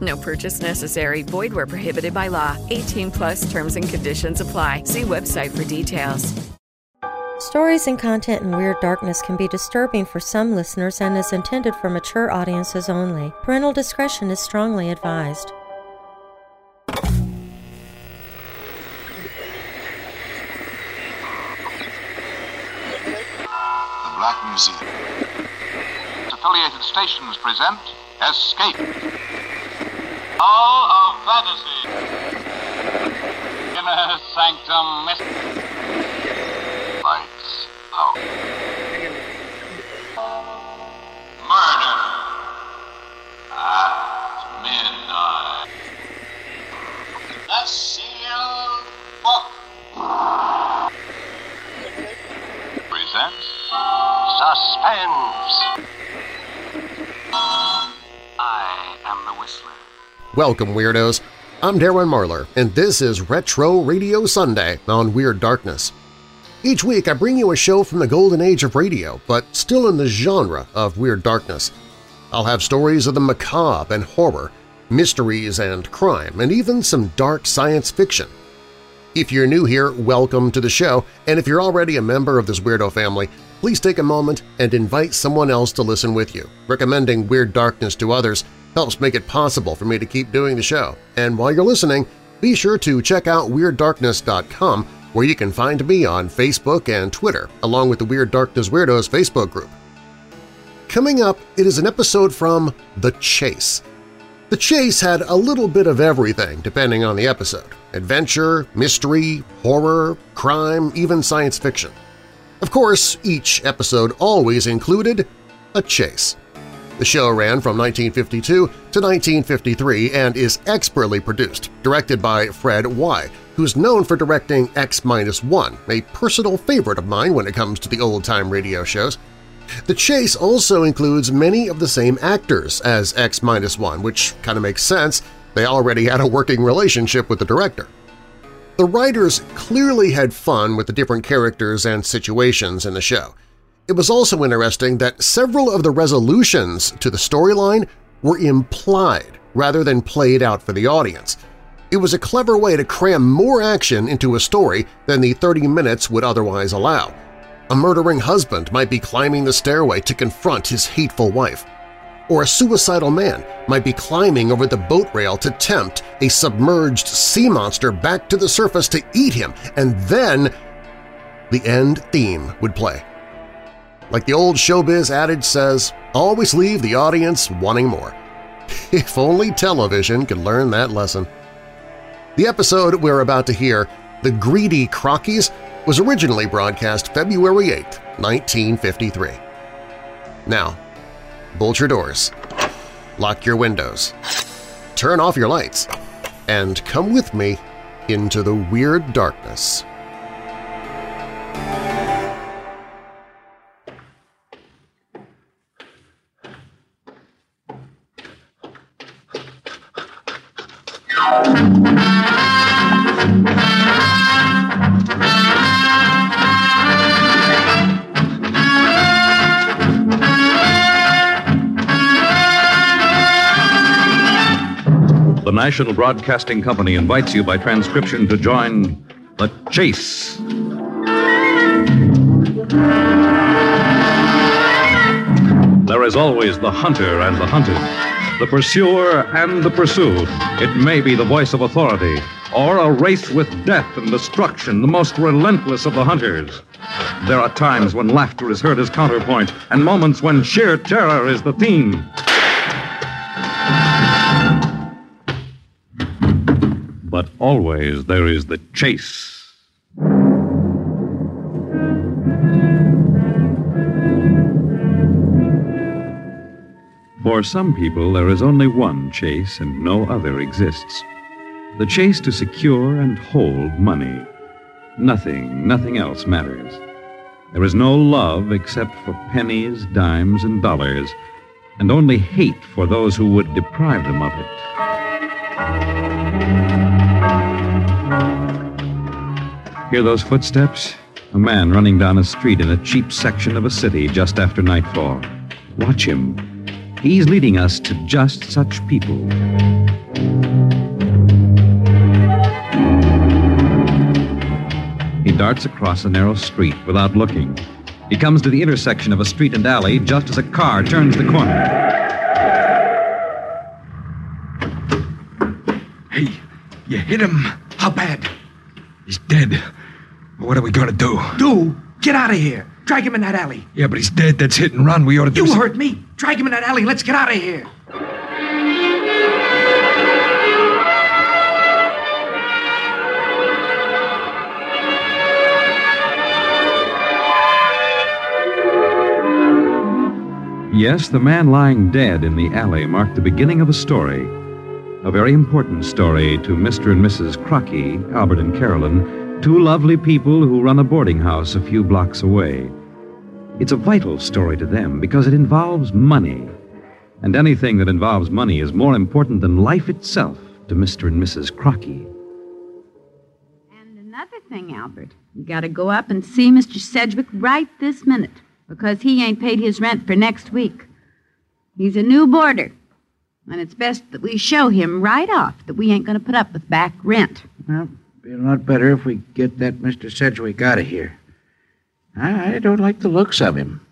No purchase necessary. Void where prohibited by law. 18 plus terms and conditions apply. See website for details. Stories and content in Weird Darkness can be disturbing for some listeners and is intended for mature audiences only. Parental discretion is strongly advised. The Black Museum. Affiliated stations present Escape. Hall of Fantasy. Inner Sanctum Mystery. Lights out. Murder at midnight. The Sealed Book presents Suspense. Welcome, Weirdos! I'm Darren Marlar, and this is Retro Radio Sunday on Weird Darkness. Each week I bring you a show from the golden age of radio, but still in the genre of Weird Darkness. I'll have stories of the macabre and horror, mysteries and crime, and even some dark science fiction. If you're new here, welcome to the show, and if you're already a member of this weirdo family, please take a moment and invite someone else to listen with you. Recommending Weird Darkness to others helps make it possible for me to keep doing the show. And while you're listening, be sure to check out WeirdDarkness.com where you can find me on Facebook and Twitter, along with the Weird Darkness Weirdos Facebook group. Coming up, it is an episode from The Chase. The Chase had a little bit of everything depending on the episode – adventure, mystery, horror, crime, even science fiction. Of course, each episode always included a chase. The show ran from 1952 to 1953 and is expertly produced, directed by Fred Weihe, who's known for directing X-1, a personal favorite of mine when it comes to the old-time radio shows. The Chase also includes many of the same actors as X-1, which kind of makes sense, they already had a working relationship with the director. The writers clearly had fun with the different characters and situations in the show. It was also interesting that several of the resolutions to the storyline were implied rather than played out for the audience. It was a clever way to cram more action into a story than the 30 minutes would otherwise allow. A murdering husband might be climbing the stairway to confront his hateful wife. Or a suicidal man might be climbing over the boat rail to tempt a submerged sea monster back to the surface to eat him, and then the end theme would play. Like the old showbiz adage says, always leave the audience wanting more. If only television could learn that lesson. The episode we're about to hear, The Greedy Crockeys, was originally broadcast February 8, 1953. Now, bolt your doors, lock your windows, turn off your lights, and come with me into the weird darkness. The National Broadcasting Company invites you by transcription to join The Chase. There is always the hunter and the hunted, the pursuer and the pursued. It may be the voice of authority, or a race with death and destruction, the most relentless of the hunters. There are times when laughter is heard as counterpoint, and moments when sheer terror is the theme. But always there is the chase. For some people, there is only one chase and no other exists. The chase to secure and hold money. Nothing, nothing else matters. There is no love except for pennies, dimes, and dollars, and only hate for those who would deprive them of it. Hear those footsteps? A man running down a street in a cheap section of a city just after nightfall. Watch him. He's leading us to just such people. He darts across a narrow street without looking. He comes to the intersection of a street and alley just as a car turns the corner. Hey, you hit him. How bad? He's dead. What are we gonna do? Do? Get out of here. Drag him in that alley. Yeah, but he's dead. That's hit and run. We ought to do You some- hurt me. Drag him in that alley. Let's get out of here. Yes, the man lying dead in the alley marked the beginning of a story. A very important story to Mr. and Mrs. Crockey, Albert and Carolyn, two lovely people who run a boarding house a few blocks away. It's a vital story to them because it involves money. And anything that involves money is more important than life itself to Mr. and Mrs. Crockey. And another thing, Albert. You gotta go up and see Mr. Sedgwick right this minute because he ain't paid his rent for next week. He's a new boarder, and it's best that we show him right off that we ain't gonna put up with back rent. Well, be a lot better if we get that Mr. Sedgwick out of here. I, I don't like the looks of him.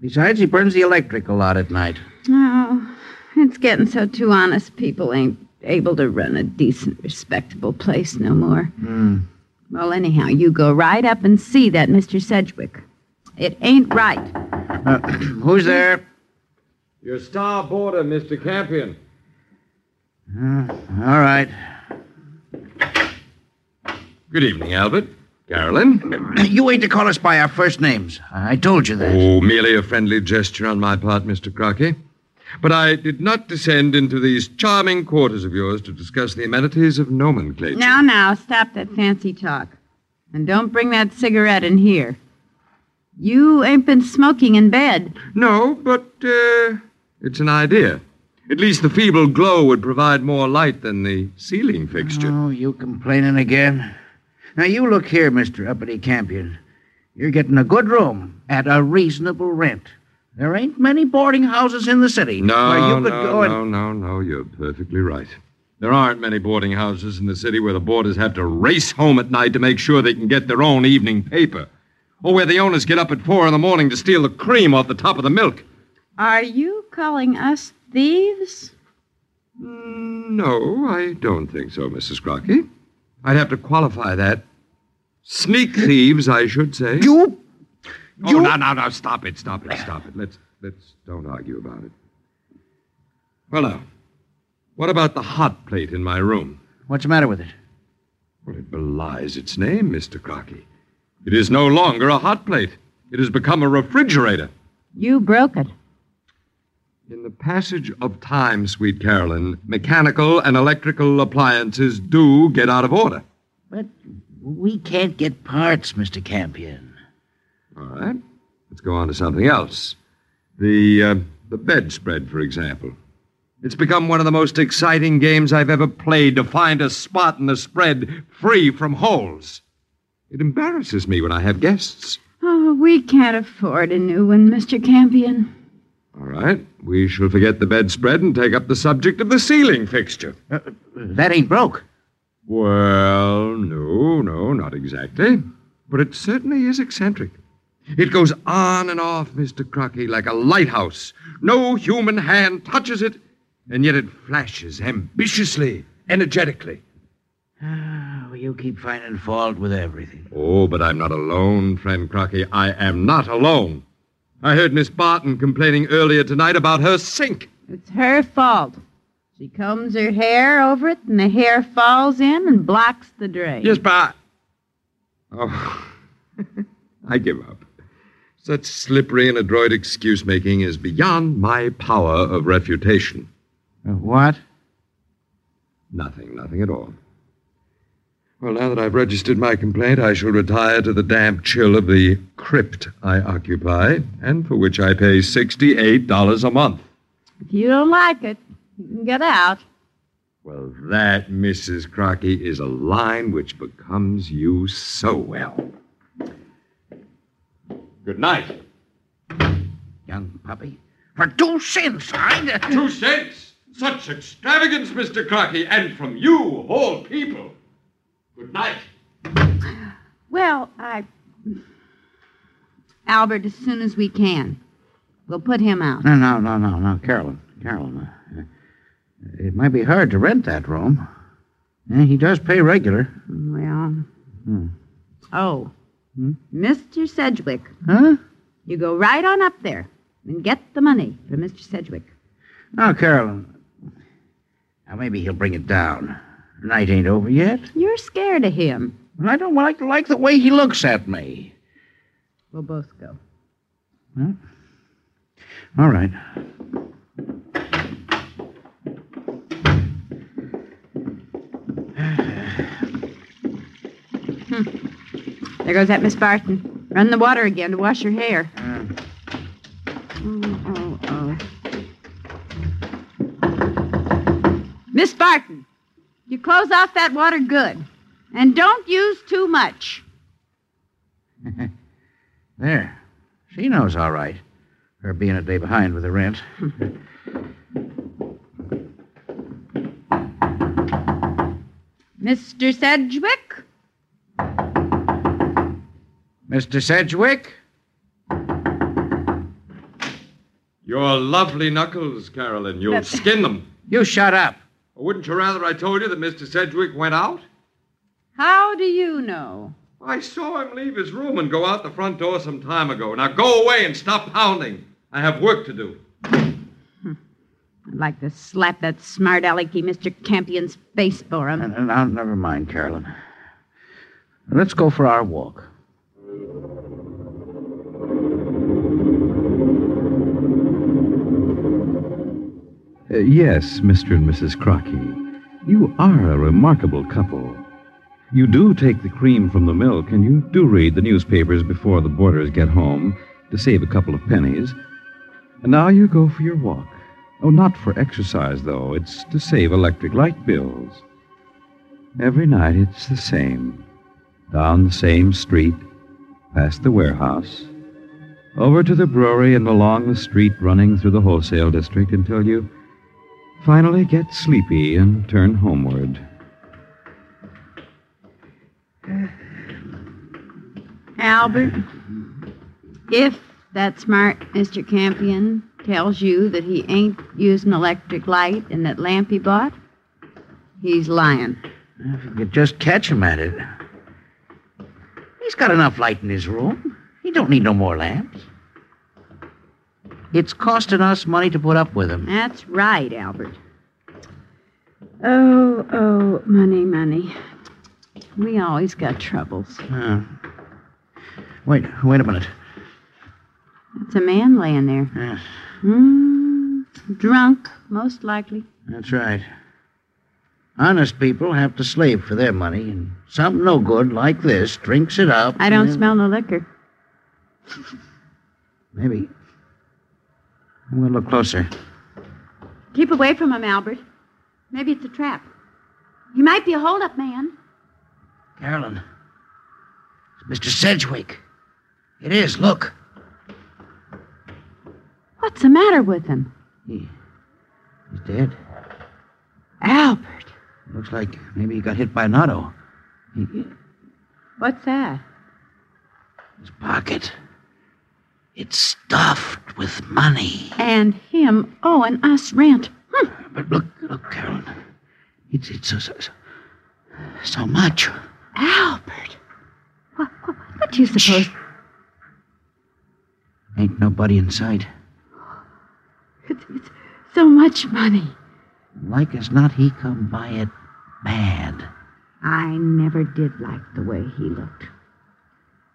Besides, he burns the electric a lot at night. Oh, it's getting so too honest people ain't able to run a decent, respectable place no more. Hmm. Well, anyhow, you go right up and see that Mr. Sedgwick. It ain't right. Uh, who's there? Your star boarder, Mr. Campion. Uh, all right. Good evening, Albert. Carolyn? You ain't to call us by our first names. I told you that. Oh, merely a friendly gesture on my part, Mr. Crockey. But I did not descend into these charming quarters of yours to discuss the amenities of nomenclature. Now, now, stop that fancy talk. And don't bring that cigarette in here. You ain't been smoking in bed. No, but uh, it's an idea. At least the feeble glow would provide more light than the ceiling fixture. Oh, you complaining again? Now, you look here, Mr. Uppity Campion. You're getting a good room at a reasonable rent. There ain't many boarding houses in the city No, where you could no, go and. no, no, no. You're perfectly right. There aren't many boarding houses in the city where the boarders have to race home at night to make sure they can get their own evening paper, or where the owners get up at four in the morning to steal the cream off the top of the milk. Are you calling us thieves? Mm, no, I don't think so, Mrs. Crockey. I'd have to qualify that. Sneak thieves, I should say. You. Oh, now, now, now, stop it, stop it, stop it. Let's let's don't argue about it. Well, now, what about the hot plate in my room? What's the matter with it? Well, it belies its name, Mr. Crockey. It is no longer a hot plate. It has become a refrigerator. You broke it. In the passage of time, sweet Carolyn, mechanical and electrical appliances do get out of order. But we can't get parts, Mr. Campion. All right. Let's go on to something else. The uh, the bedspread, for example. It's become one of the most exciting games I've ever played to find a spot in the spread free from holes. It embarrasses me when I have guests. Oh, we can't afford a new one, Mr. Campion. All right. We shall forget the bedspread and take up the subject of the ceiling fixture. Uh, that ain't broke. Well, no, no, not exactly. But it certainly is eccentric. It goes on and off, Mr. Crockey, like a lighthouse. No human hand touches it, and yet it flashes ambitiously, energetically. Oh, you keep finding fault with everything. Oh, but I'm not alone, friend Crockey. I am not alone. I heard Miss Barton complaining earlier tonight about her sink. It's her fault. She combs her hair over it, and the hair falls in and blocks the drain. Yes, but. Oh, I give up. Such slippery and adroit excuse making is beyond my power of refutation. Uh, what? Nothing, nothing at all. Well, now that I've registered my complaint, I shall retire to the damp chill of the crypt I occupy, and for which I pay $68 a month. If you don't like it, you can get out. Well, that, Mrs. Crockey, is a line which becomes you so well. Good night. Young puppy. For two cents, I. Two cents? Such extravagance, Mr. Crockey, and from you, whole people. Good night. Well, I. Albert, as soon as we can. We'll put him out. No, no, no, no, no, Carolyn. Carolyn. Uh, It might be hard to rent that room. Yeah, he does pay regular. Well. Hmm. Oh. Mr. Sedgwick. Huh? You go right on up there and get the money for Mr. Sedgwick. Now, Carolyn. Now, maybe he'll bring it down. The night ain't over yet. You're scared of him. I don't like, like the way he looks at me. We'll both go. Huh? All right. There goes that Miss Barton. Run the water again to wash her hair. Oh, oh, oh. Miss Barton, you close off that water good. And don't use too much. There. She knows all right. Her being a day behind with the rent. Mr. Sedgwick? Mr. Sedgwick? Your lovely knuckles, Carolyn. You'll skin them. You shut up. Wouldn't you rather I told you that Mr. Sedgwick went out? How do you know? I saw him leave his room and go out the front door some time ago. Now go away and stop pounding. I have work to do. I'd like to slap that smart alecky Mr. Campion's face for him. Uh, uh, now, now, never mind, Carolyn. Let's go for our walk. Uh, yes, Mr. and Mrs. Crockey. You are a remarkable couple. You do take the cream from the milk, and you do read the newspapers before the boarders get home to save a couple of pennies. And now you go for your walk. Oh, not for exercise, though. It's to save electric light bills. Every night it's the same. Down the same street, past the warehouse, over to the brewery, and along the street running through the wholesale district until you finally get sleepy and turn homeward. Uh, Albert, if that smart Mr. Campion tells you that he ain't using electric light in that lamp he bought, he's lying. If you could just catch him at it. He's got enough light in his room. He don't need no more lamps. It's costing us money to put up with him. That's right, Albert. Oh, oh, money, money. We always got troubles. Uh, wait, wait a minute. It's a man laying there. Yeah, Hmm, drunk, most likely. that's right. Honest people have to slave for their money, and something no good like this drinks it up. I don't smell no liquor. Maybe. I'm gonna look closer. Keep away from him, Albert. Maybe it's a trap. He might be a hold-up man. Carolyn. It's Mr. Sedgwick. It is, look. What's the matter with him? He, he's dead. Albert. Looks like maybe he got hit by an auto. He, What's that? his pocket. It's stuffed with money. And him owing us rent. Hmm. But look, look, Carolyn. It's it's so, So so much. Albert. What, what, what do you suppose? Ain't nobody in sight. It's, it's so much money. Like as not, he come by it bad. I never did like the way he looked.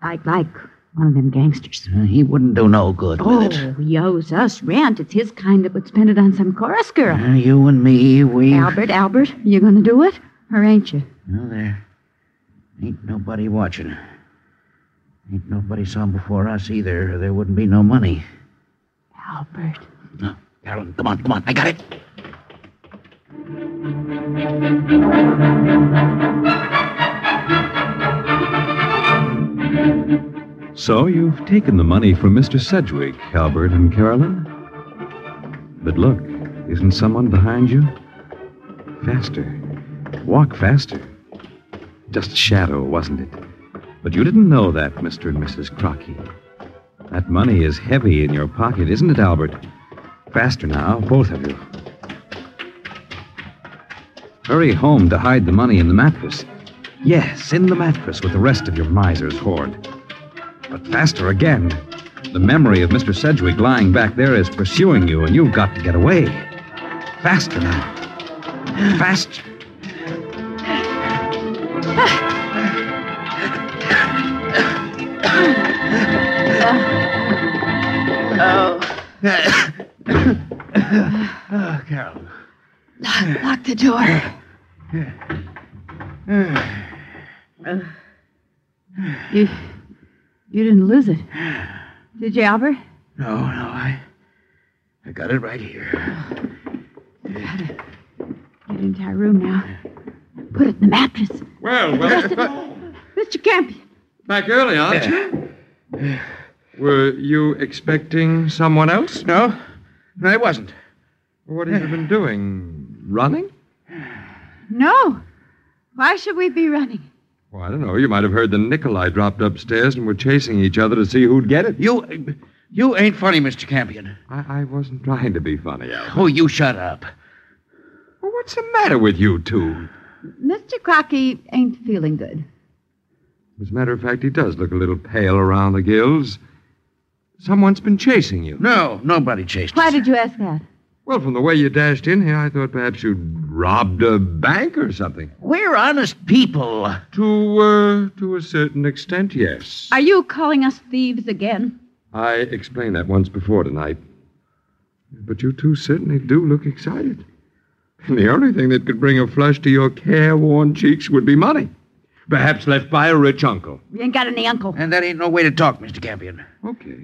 Like, like one of them gangsters. Uh, he wouldn't do no good with Oh, it. he owes us rent. It's his kind that would spend it on some chorus girl. Uh, you and me, we. Albert, Albert, you gonna do it? Or ain't you? No, there ain't nobody watching. Ain't nobody saw him before us either, or there wouldn't be no money. Albert. No, Carolyn, come on, come on. I got it. So you've taken the money from Mr. Sedgwick, Albert and Carolyn? But look, isn't someone behind you? Faster. Walk faster. Just a shadow, wasn't it? But you didn't know that, Mr. and Mrs. Crockett. That money is heavy in your pocket, isn't it, Albert? Faster now, both of you. Hurry home to hide the money in the mattress. Yes, in the mattress with the rest of your miser's hoard. But faster again. The memory of Mr. Sedgwick lying back there is pursuing you, and you've got to get away. Faster now. Faster. Oh. oh, Carol. Lock, lock the door. Uh, you, you didn't lose it, did you, Albert? No, no, I. I got it right here. Gotta get into our room now. Put it in the mattress. Well, Rest it- well, Mr. Campion. back early, aren't you? Were you expecting someone else? No, no, I wasn't. What have you been doing? Running? No. Why should we be running? Well, I don't know. You might have heard the nickel I dropped upstairs and were chasing each other to see who'd get it. You, you ain't funny, Mr. Campion. I, I wasn't trying to be funny, Albert. Oh, you shut up. Well, what's the matter with you two? Mr. Crockey ain't feeling good. As a matter of fact, he does look a little pale around the gills. Someone's been chasing you. No, nobody chased Why us. did you ask that? Well, from the way you dashed in here, I thought perhaps you'd robbed a bank or something. We're honest people. To, uh, to a certain extent, yes. Are you calling us thieves again? I explained that once before tonight. But you two certainly do look excited. And the only thing that could bring a flush to your careworn cheeks would be money. Perhaps left by a rich uncle. We ain't got any uncle. And that ain't no way to talk, Mr. Campion. Okay.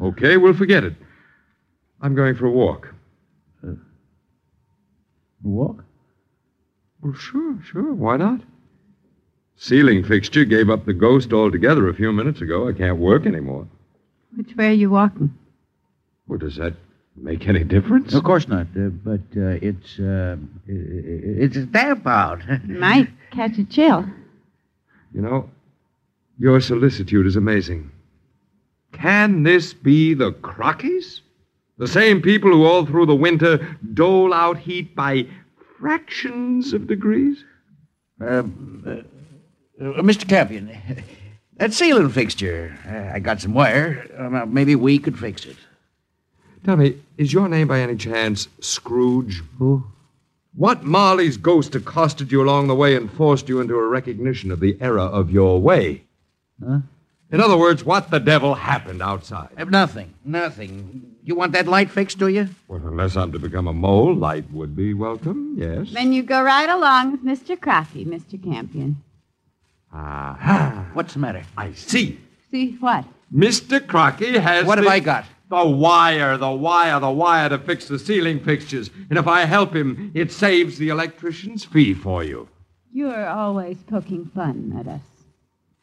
Okay, we'll forget it. I'm going for a walk. Walk? Well, sure, sure. Why not? Ceiling fixture gave up the ghost altogether a few minutes ago. I can't work anymore. Which way are you walking? Well, does that make any difference? Of course not, uh, but uh, it's uh, i- i- it's damp out. Might catch a chill. You know, your solicitude is amazing. Can this be the Crockeys? The same people who all through the winter dole out heat by fractions of degrees? Um, uh, uh, Mr. Campion, that ceiling fixture. Uh, I got some wire. Uh, maybe we could fix it. Tell me, is your name by any chance Scrooge? Who? What Marley's ghost accosted you along the way and forced you into a recognition of the error of your way? Huh? In other words, what the devil happened outside? Uh, nothing. Nothing. You want that light fixed, do you? Well, unless I'm to become a mole, light would be welcome, yes. Then you go right along with Mr. Crockey, Mr. Campion. Aha. What's the matter? I see. See what? Mr. Crockey has. What have I got? The wire, the wire, the wire to fix the ceiling fixtures. And if I help him, it saves the electrician's fee for you. You're always poking fun at us.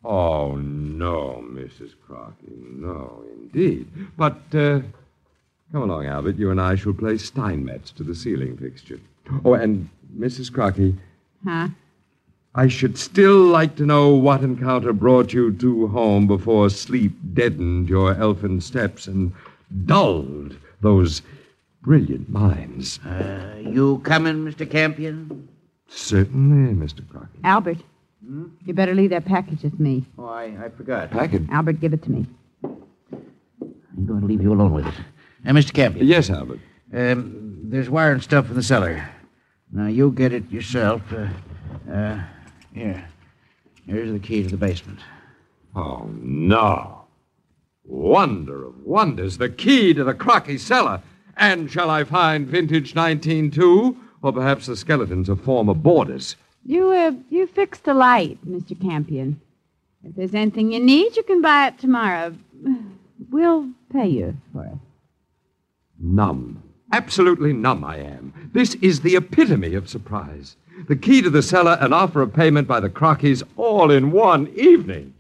Oh, no, Mrs. Crockey. No, indeed. But, uh, come along, Albert. You and I shall play Steinmetz to the ceiling fixture. Oh, and Mrs. Crockey, Huh? I should still like to know what encounter brought you two home before sleep deadened your elfin steps and dulled those brilliant minds. Uh, you coming, Mr. Campion? Certainly, Mr. Crockett. Albert, you better leave that package with me. Oh, I, I forgot. Package? Albert, give it to me. I'm going to leave you alone with it. Now, Mr. Campion. Yes, Albert. Um, there's wire and stuff in the cellar. Now, you get it yourself. Uh, uh, here. Here's the key to the basement. Oh, no. Wonder of wonders, the key to the Crockey cellar. And shall I find vintage 1902? Or perhaps the skeletons of former boarders? You, uh, you fix the light, Mr. Campion. If there's anything you need, you can buy it tomorrow. We'll pay you for it. Numb. Absolutely numb I am. This is the epitome of surprise. The key to the cellar, an offer of payment by the Crockeys, all in one evening.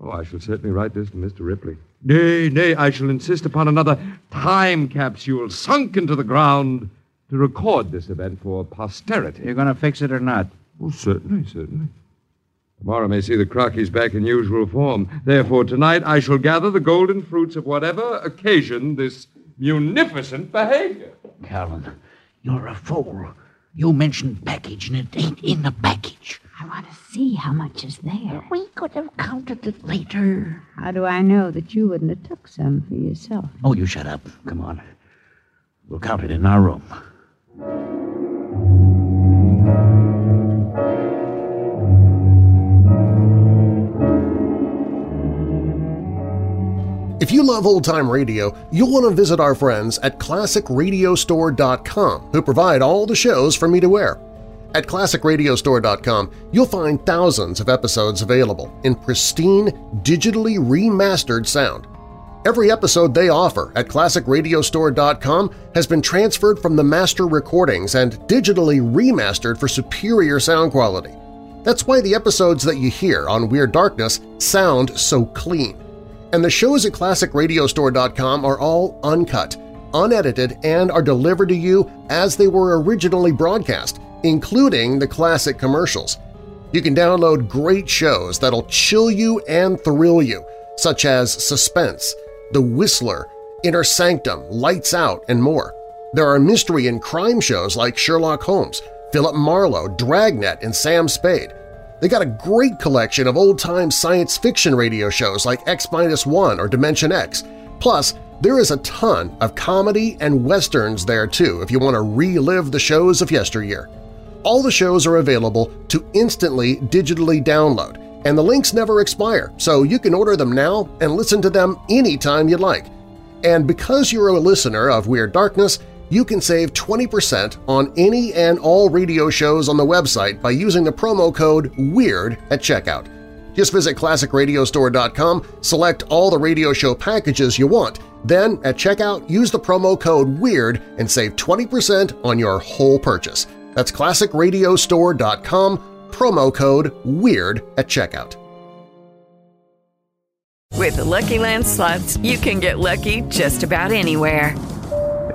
Oh, I shall certainly write this to Mr. Ripley. Nay, nay, I shall insist upon another time capsule sunk into the ground to record this event for posterity. You're going to fix it or not? Oh, certainly, certainly. Tomorrow may see the Crockeys back in usual form. Therefore, tonight I shall gather the golden fruits of whatever occasion this munificent behavior. Calvin, you're a fool. You mentioned package, and it ain't in the package. I want to see how much is there. We could have counted it later. How do I know that you wouldn't have took some for yourself? Oh, you shut up. Come on. We'll count it in our room. If you love old-time radio, you'll want to visit our friends at ClassicRadiostore.com, who provide all the shows for me to wear. At ClassicRadiostore.com, you'll find thousands of episodes available in pristine, digitally remastered sound. Every episode they offer at ClassicRadiostore.com has been transferred from the master recordings and digitally remastered for superior sound quality. That's why the episodes that you hear on Weird Darkness sound so clean. And the shows at ClassicRadiostore.com are all uncut, unedited, and are delivered to you as they were originally broadcast, including the classic commercials. You can download great shows that'll chill you and thrill you, such as Suspense, The Whistler, Inner Sanctum, Lights Out, and more. There are mystery and crime shows like Sherlock Holmes, Philip Marlowe, Dragnet, and Sam Spade. They got a great collection of old-time science fiction radio shows like X-1 or Dimension X. Plus, there is a ton of comedy and westerns there too if you want to relive the shows of yesteryear. All the shows are available to instantly digitally download, and the links never expire, so you can order them now and listen to them anytime you'd like. And because you're a listener of Weird Darkness, you can save 20% on any and all radio shows on the website by using the promo code WEIRD at checkout. Just visit ClassicRadiostore.com, select all the radio show packages you want, then at checkout use the promo code WEIRD and save 20% on your whole purchase. That's ClassicRadiostore.com, promo code WEIRD at checkout. With the Lucky Land slots, you can get lucky just about anywhere.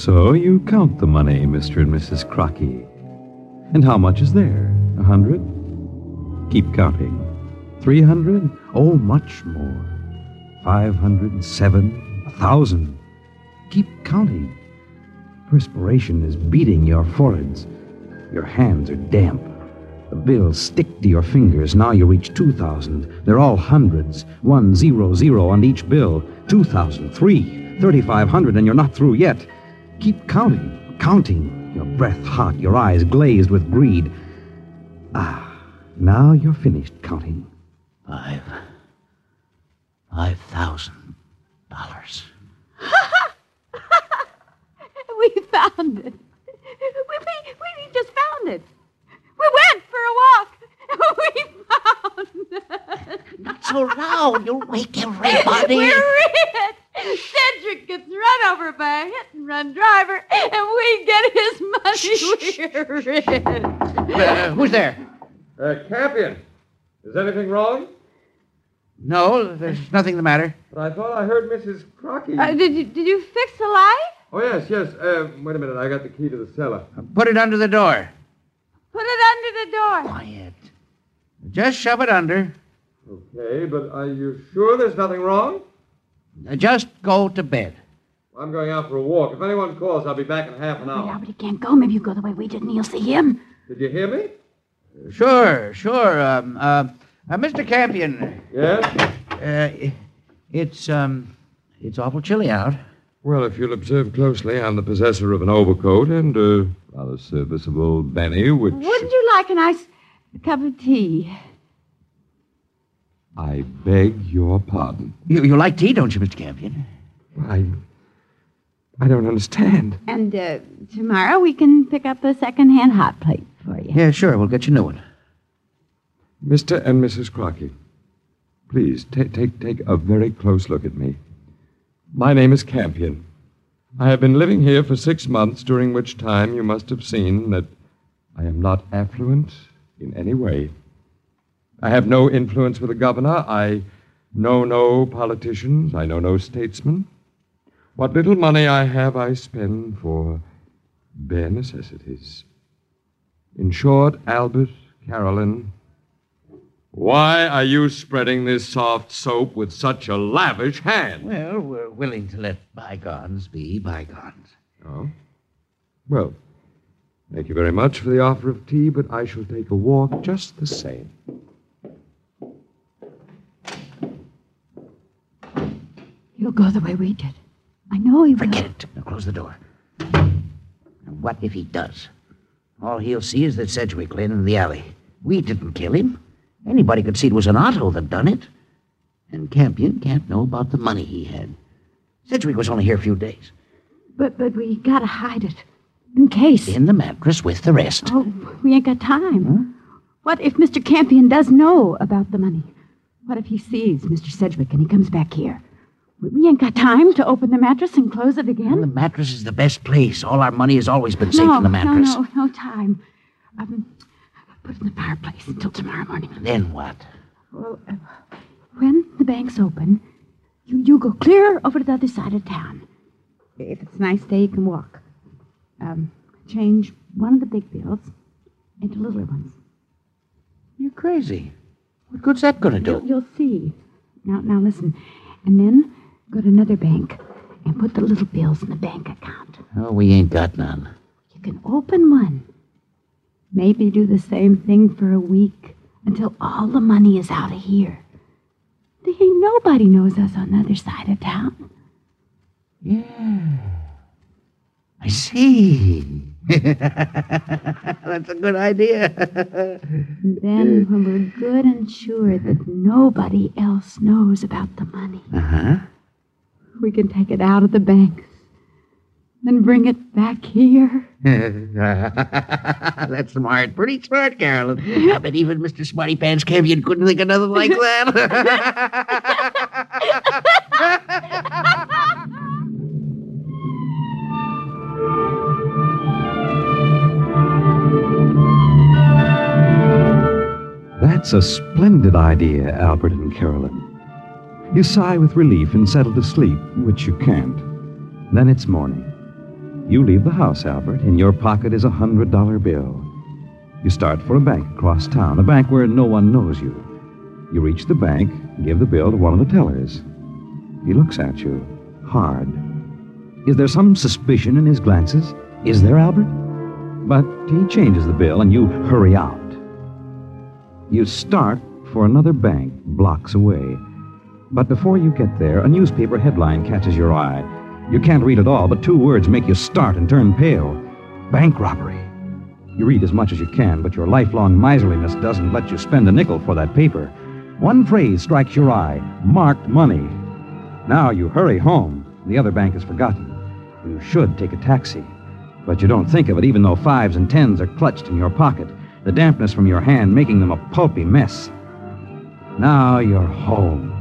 So you count the money, Mr. and Mrs. Crockey. And how much is there? A hundred? Keep counting. Three hundred? Oh, much more. Five hundred and seven? A thousand? Keep counting. Perspiration is beating your foreheads. Your hands are damp. The bills stick to your fingers. Now you reach 2,000. They're all hundreds. One zero zero on each bill. 2,000, three, 3,500, and you're not through yet. Keep counting, counting, your breath hot, your eyes glazed with greed. Ah, now you're finished counting. Five. Five thousand dollars. We found it. We, we, we just found it. We went for a walk. We found it. Not so loud. You'll wake everybody. We're rich. Cedric gets run over by a hit and run driver, and we get his money. We're rich. Uh, who's there? Uh, Campion, is anything wrong? No, there's nothing the matter. But I thought I heard Mrs. Crockey. Uh, did you did you fix the light? Oh, yes, yes. Uh, wait a minute. I got the key to the cellar. Put it under the door. Put it under the door. Quiet. Just shove it under. Okay, but are you sure there's nothing wrong? Uh, Just go to bed. I'm going out for a walk. If anyone calls, I'll be back in half an hour. But he can't go. Maybe you go the way we did, and you'll see him. Did you hear me? Sure, sure. Um, uh, uh, Mr. Campion. Yes? Uh, it's um, it's awful chilly out. Well, if you'll observe closely, I'm the possessor of an overcoat and a rather serviceable Benny, which Wouldn't you like a nice cup of tea? I beg your pardon. You, you like tea, don't you, Mr. Campion? I I don't understand. And uh, tomorrow we can pick up a second-hand hot plate for you. Yeah, sure. We'll get you a new one. Mr. and Mrs. Crockey, please take take take a very close look at me. My name is Campion. I have been living here for six months, during which time you must have seen that I am not affluent in any way. I have no influence with the governor. I know no politicians. I know no statesmen. What little money I have, I spend for bare necessities. In short, Albert, Carolyn, why are you spreading this soft soap with such a lavish hand? Well, we're willing to let bygones be bygones. Oh? Well, thank you very much for the offer of tea, but I shall take a walk just the same. He'll go the way we did. I know he will. Forget it. Now close the door. And what if he does? All he'll see is that Sedgwick lay in the alley. We didn't kill him. Anybody could see it was an auto that done it. And Campion can't know about the money he had. Sedgwick was only here a few days. But but we gotta hide it. In case. In the mattress with the rest. Oh, we ain't got time. What if Mr. Campion does know about the money? What if he sees Mr. Sedgwick and he comes back here? We- ain't got time to open the mattress and close it again. The mattress is the best place. All our money has always been safe no, in the mattress. No, no, no time. Um, put it in the fireplace until tomorrow morning. Then what? Well, uh, when the bank's open, you, you go clear over to the other side of town. If it's a nice day, you can walk. Um, change one of the big bills into littler ones. You're crazy. What good's that going to do? You'll, you'll see. Now, now listen. And then go to another bank and put the little bills in the bank account. Oh, we ain't got none. You can open one. Maybe do the same thing for a week until all the money is out of here. There ain't nobody knows us on the other side of town. Yeah. I see. That's a good idea. Then, when we're good and sure that nobody else knows about the money, Uh huh. We can take it out of the banks and bring it back here. That's smart. Pretty smart, Carolyn. I bet even Mr. Smarty Pants Campion couldn't think of nothing like that. That's a splendid idea, Albert and Carolyn. You sigh with relief and settle to sleep, which you can't. Then it's morning. You leave the house, Albert. In your pocket is a hundred dollar bill. You start for a bank across town, a bank where no one knows you. You reach the bank, give the bill to one of the tellers. He looks at you, hard. Is there some suspicion in his glances? Is there, Albert? But he changes the bill and you hurry out. You start for another bank blocks away. But before you get there, a newspaper headline catches your eye. You can't read it all, but two words make you start and turn pale bank robbery. You read as much as you can, but your lifelong miserliness doesn't let you spend a nickel for that paper. One phrase strikes your eye marked money. Now you hurry home. The other bank is forgotten. You should take a taxi. But you don't think of it, even though fives and tens are clutched in your pocket, the dampness from your hand making them a pulpy mess. Now you're home.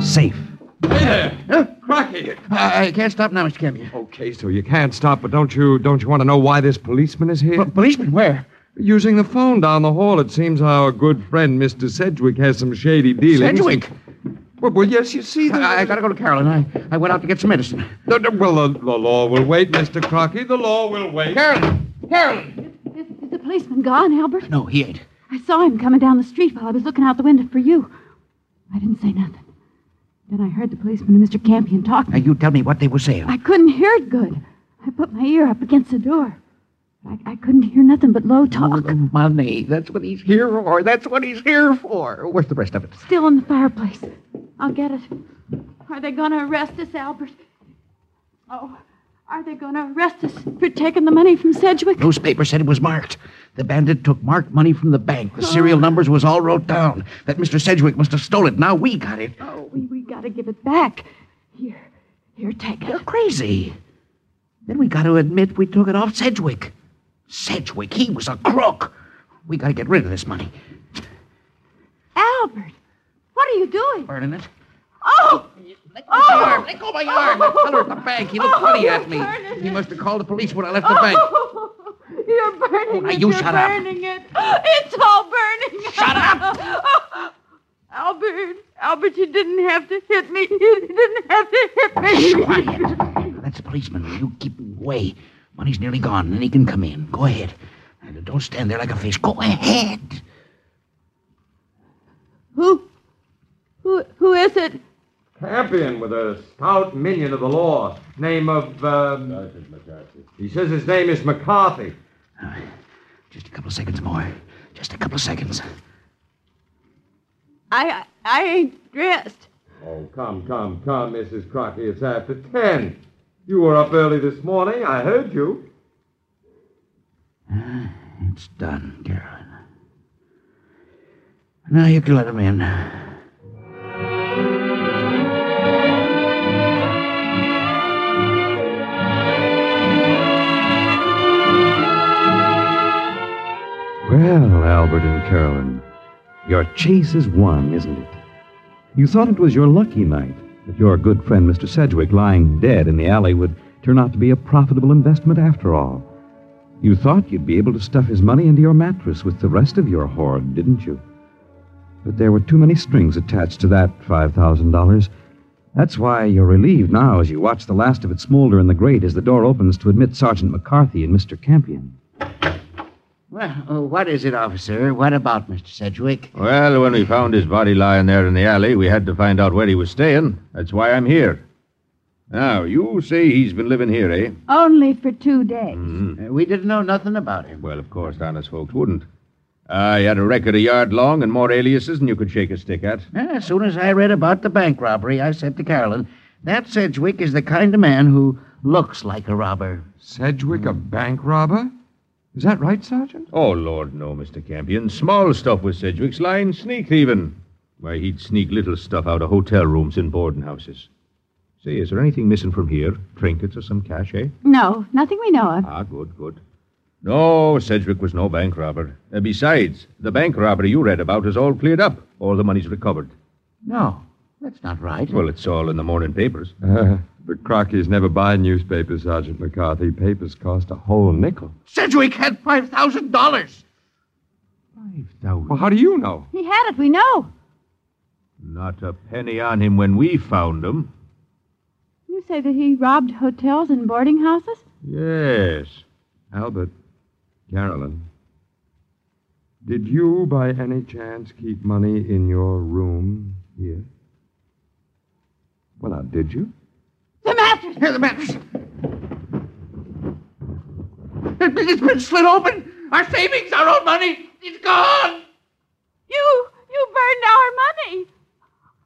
Safe. Crockey! I can't stop now, Mr. Campion. Okay, so you can't stop, but don't you don't you want to know why this policeman is here? policeman? Where? Using the phone down the hall. It seems our good friend, Mr. Sedgwick, has some shady dealings. Sedgwick? Well, well yes, you see. The... I, I gotta go to Carolyn. I, I went out to get some medicine. No, no, well, the, the law will wait, Mr. Crockey. The law will wait. Carolyn! Carolyn! Is, is the policeman gone, Albert? No, he ain't. I saw him coming down the street while I was looking out the window for you. I didn't say nothing. Then I heard the policeman and Mr. Campion talking. Now, you tell me what they were saying. I couldn't hear it good. I put my ear up against the door. I, I couldn't hear nothing but low talk. Oh, money. That's what he's here for. That's what he's here for. Where's the rest of it? Still in the fireplace. I'll get it. Are they going to arrest us, Albert? Oh, are they going to arrest us for taking the money from Sedgwick? The newspaper said it was marked. The bandit took marked money from the bank. The serial oh. numbers was all wrote down. That Mr. Sedgwick must have stolen it. Now we got it. Oh, we, we got to give it back. Here, here, take it. You're crazy. Then we got to admit we took it off Sedgwick. Sedgwick, he was a crook. We got to get rid of this money. Albert, what are you doing? Burning it. Oh! Let go of my arm. Let go of my arm. The teller at the bank. He looked funny at me. He must have called the police when I left the bank. You're burning Oh, now it. you You're shut up. burning it. It's all burning. Shut up. Oh! Albert, Albert, you didn't have to hit me. You didn't have to hit me. Quiet. That's a policeman. You keep away. Money's nearly gone, and he can come in. Go ahead. And don't stand there like a fish. Go ahead. Who? Who? Who is it? Campion with a stout minion of the law. Name of, um... Sergeant McCarthy. He says his name is McCarthy. Just a couple of seconds more. Just a couple of seconds. I I ain't dressed. Oh, come, come, come, Mrs. Crockey. It's after ten. You were up early this morning. I heard you. It's done, Carolyn. Now you can let him in. Well, Albert and Carolyn, your chase is won, isn't it? You thought it was your lucky night that your good friend Mr. Sedgwick lying dead in the alley would turn out to be a profitable investment after all. You thought you'd be able to stuff his money into your mattress with the rest of your hoard, didn't you? But there were too many strings attached to that $5,000. That's why you're relieved now as you watch the last of it smolder in the grate as the door opens to admit Sergeant McCarthy and Mr. Campion. Well, uh, what is it, officer? What about Mr. Sedgwick? Well, when we found his body lying there in the alley, we had to find out where he was staying. That's why I'm here. Now, you say he's been living here, eh? Only for two days. Mm-hmm. Uh, we didn't know nothing about him. Well, of course, honest folks wouldn't. I had a record a yard long and more aliases than you could shake a stick at. Uh, as soon as I read about the bank robbery, I said to Carolyn, that Sedgwick is the kind of man who looks like a robber. Sedgwick, a bank robber? Is that right, Sergeant? Oh, Lord, no, Mr. Campion. Small stuff was Sedgwick's line, sneak thieving. Why, he'd sneak little stuff out of hotel rooms and boarding houses. Say, is there anything missing from here? Trinkets or some cash, eh? No, nothing we know of. Ah, good, good. No, Sedgwick was no bank robber. Uh, besides, the bank robbery you read about is all cleared up. All the money's recovered. No, that's not right. Well, it's all in the morning papers. Uh, the Crockeys never buy newspapers, Sergeant McCarthy. Papers cost a whole nickel. Sedgwick had $5,000. Five thousand. Well, how do you know? He had it, we know. Not a penny on him when we found him. You say that he robbed hotels and boarding houses? Yes. Albert, Carolyn, did you by any chance keep money in your room here? Well, now, did you? The mattress! Here, the mattress. It- It's been slit open. Our savings, our own money, it's gone. You, you burned our money.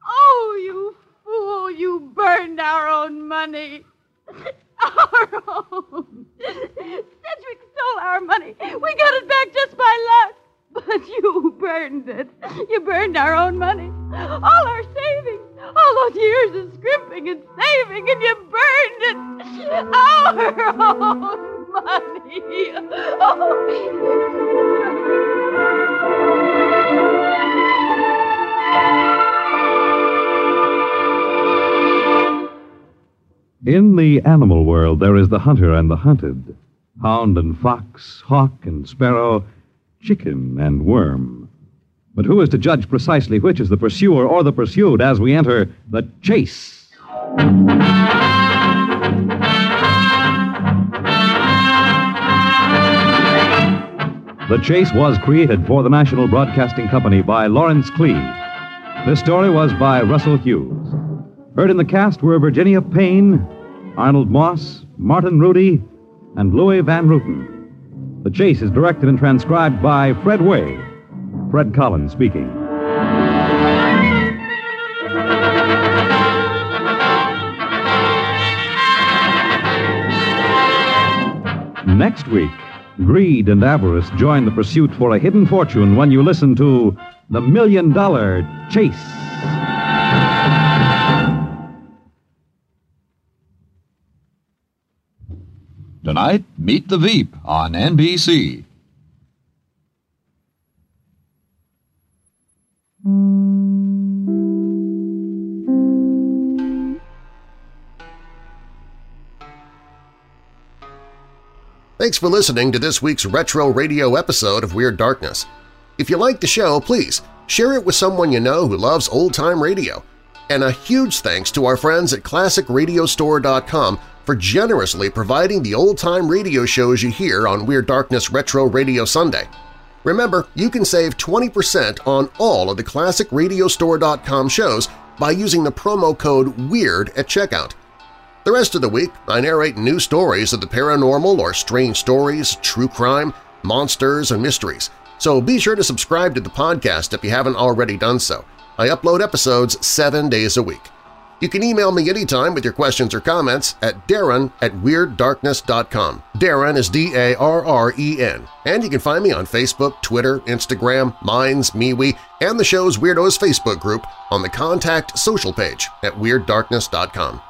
Oh, you fool, you burned our own money. Our own. Sedgwick stole our money. We got it back just by luck. But you burned it. You burned our own money. All our savings. All those years of scrimping and saving, and you burned it. Our own money. Oh. In the animal world, there is the hunter and the hunted, hound and fox, hawk and sparrow, chicken and worm. But who is to judge precisely which is the pursuer or the pursued as we enter the chase? The Chase was created for the National Broadcasting Company by Lawrence Klee. This story was by Russell Hughes. Heard in the cast were Virginia Payne, Arnold Moss, Martin Rudy, and Luis Van Rooten. The Chase is directed and transcribed by Fred Weihe. Fred Collins speaking. Next week, greed and avarice join the pursuit for a hidden fortune when you listen to The Million Dollar Chase. Tonight, meet the Veep on NBC. Thanks for listening to this week's Retro Radio episode of Weird Darkness. If you like the show, please share it with someone you know who loves old-time radio. And a huge thanks to our friends at ClassicRadiostore.com for generously providing the old-time radio shows you hear on Weird Darkness Retro Radio Sunday. Remember, you can save 20% on all of the ClassicRadiostore.com shows by using the promo code WEIRD at checkout. The rest of the week, I narrate new stories of the paranormal or strange stories, true crime, monsters, and mysteries, so be sure to subscribe to the podcast if you haven't already done so. I upload episodes seven days a week. You can email me anytime with your questions or comments at darren at WeirdDarkness.com. Darren is D-A-R-R-E-N. And you can find me on Facebook, Twitter, Instagram, Minds, MeWe, and the show's Weirdos Facebook group on the Contact Social page at WeirdDarkness.com.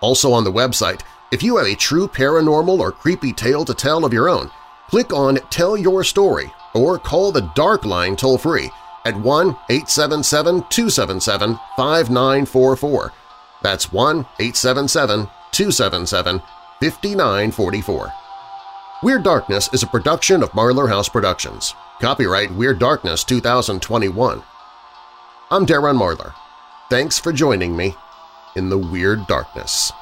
Also on the website, if you have a true paranormal or creepy tale to tell of your own, click on Tell Your Story or call the Dark Line toll-free at 1-877-277-5944. That's 1-877-277-5944. Weird Darkness is a production of Marlar House Productions. Copyright Weird Darkness 2021. I'm Darren Marlar. Thanks for joining me in the Weird Darkness.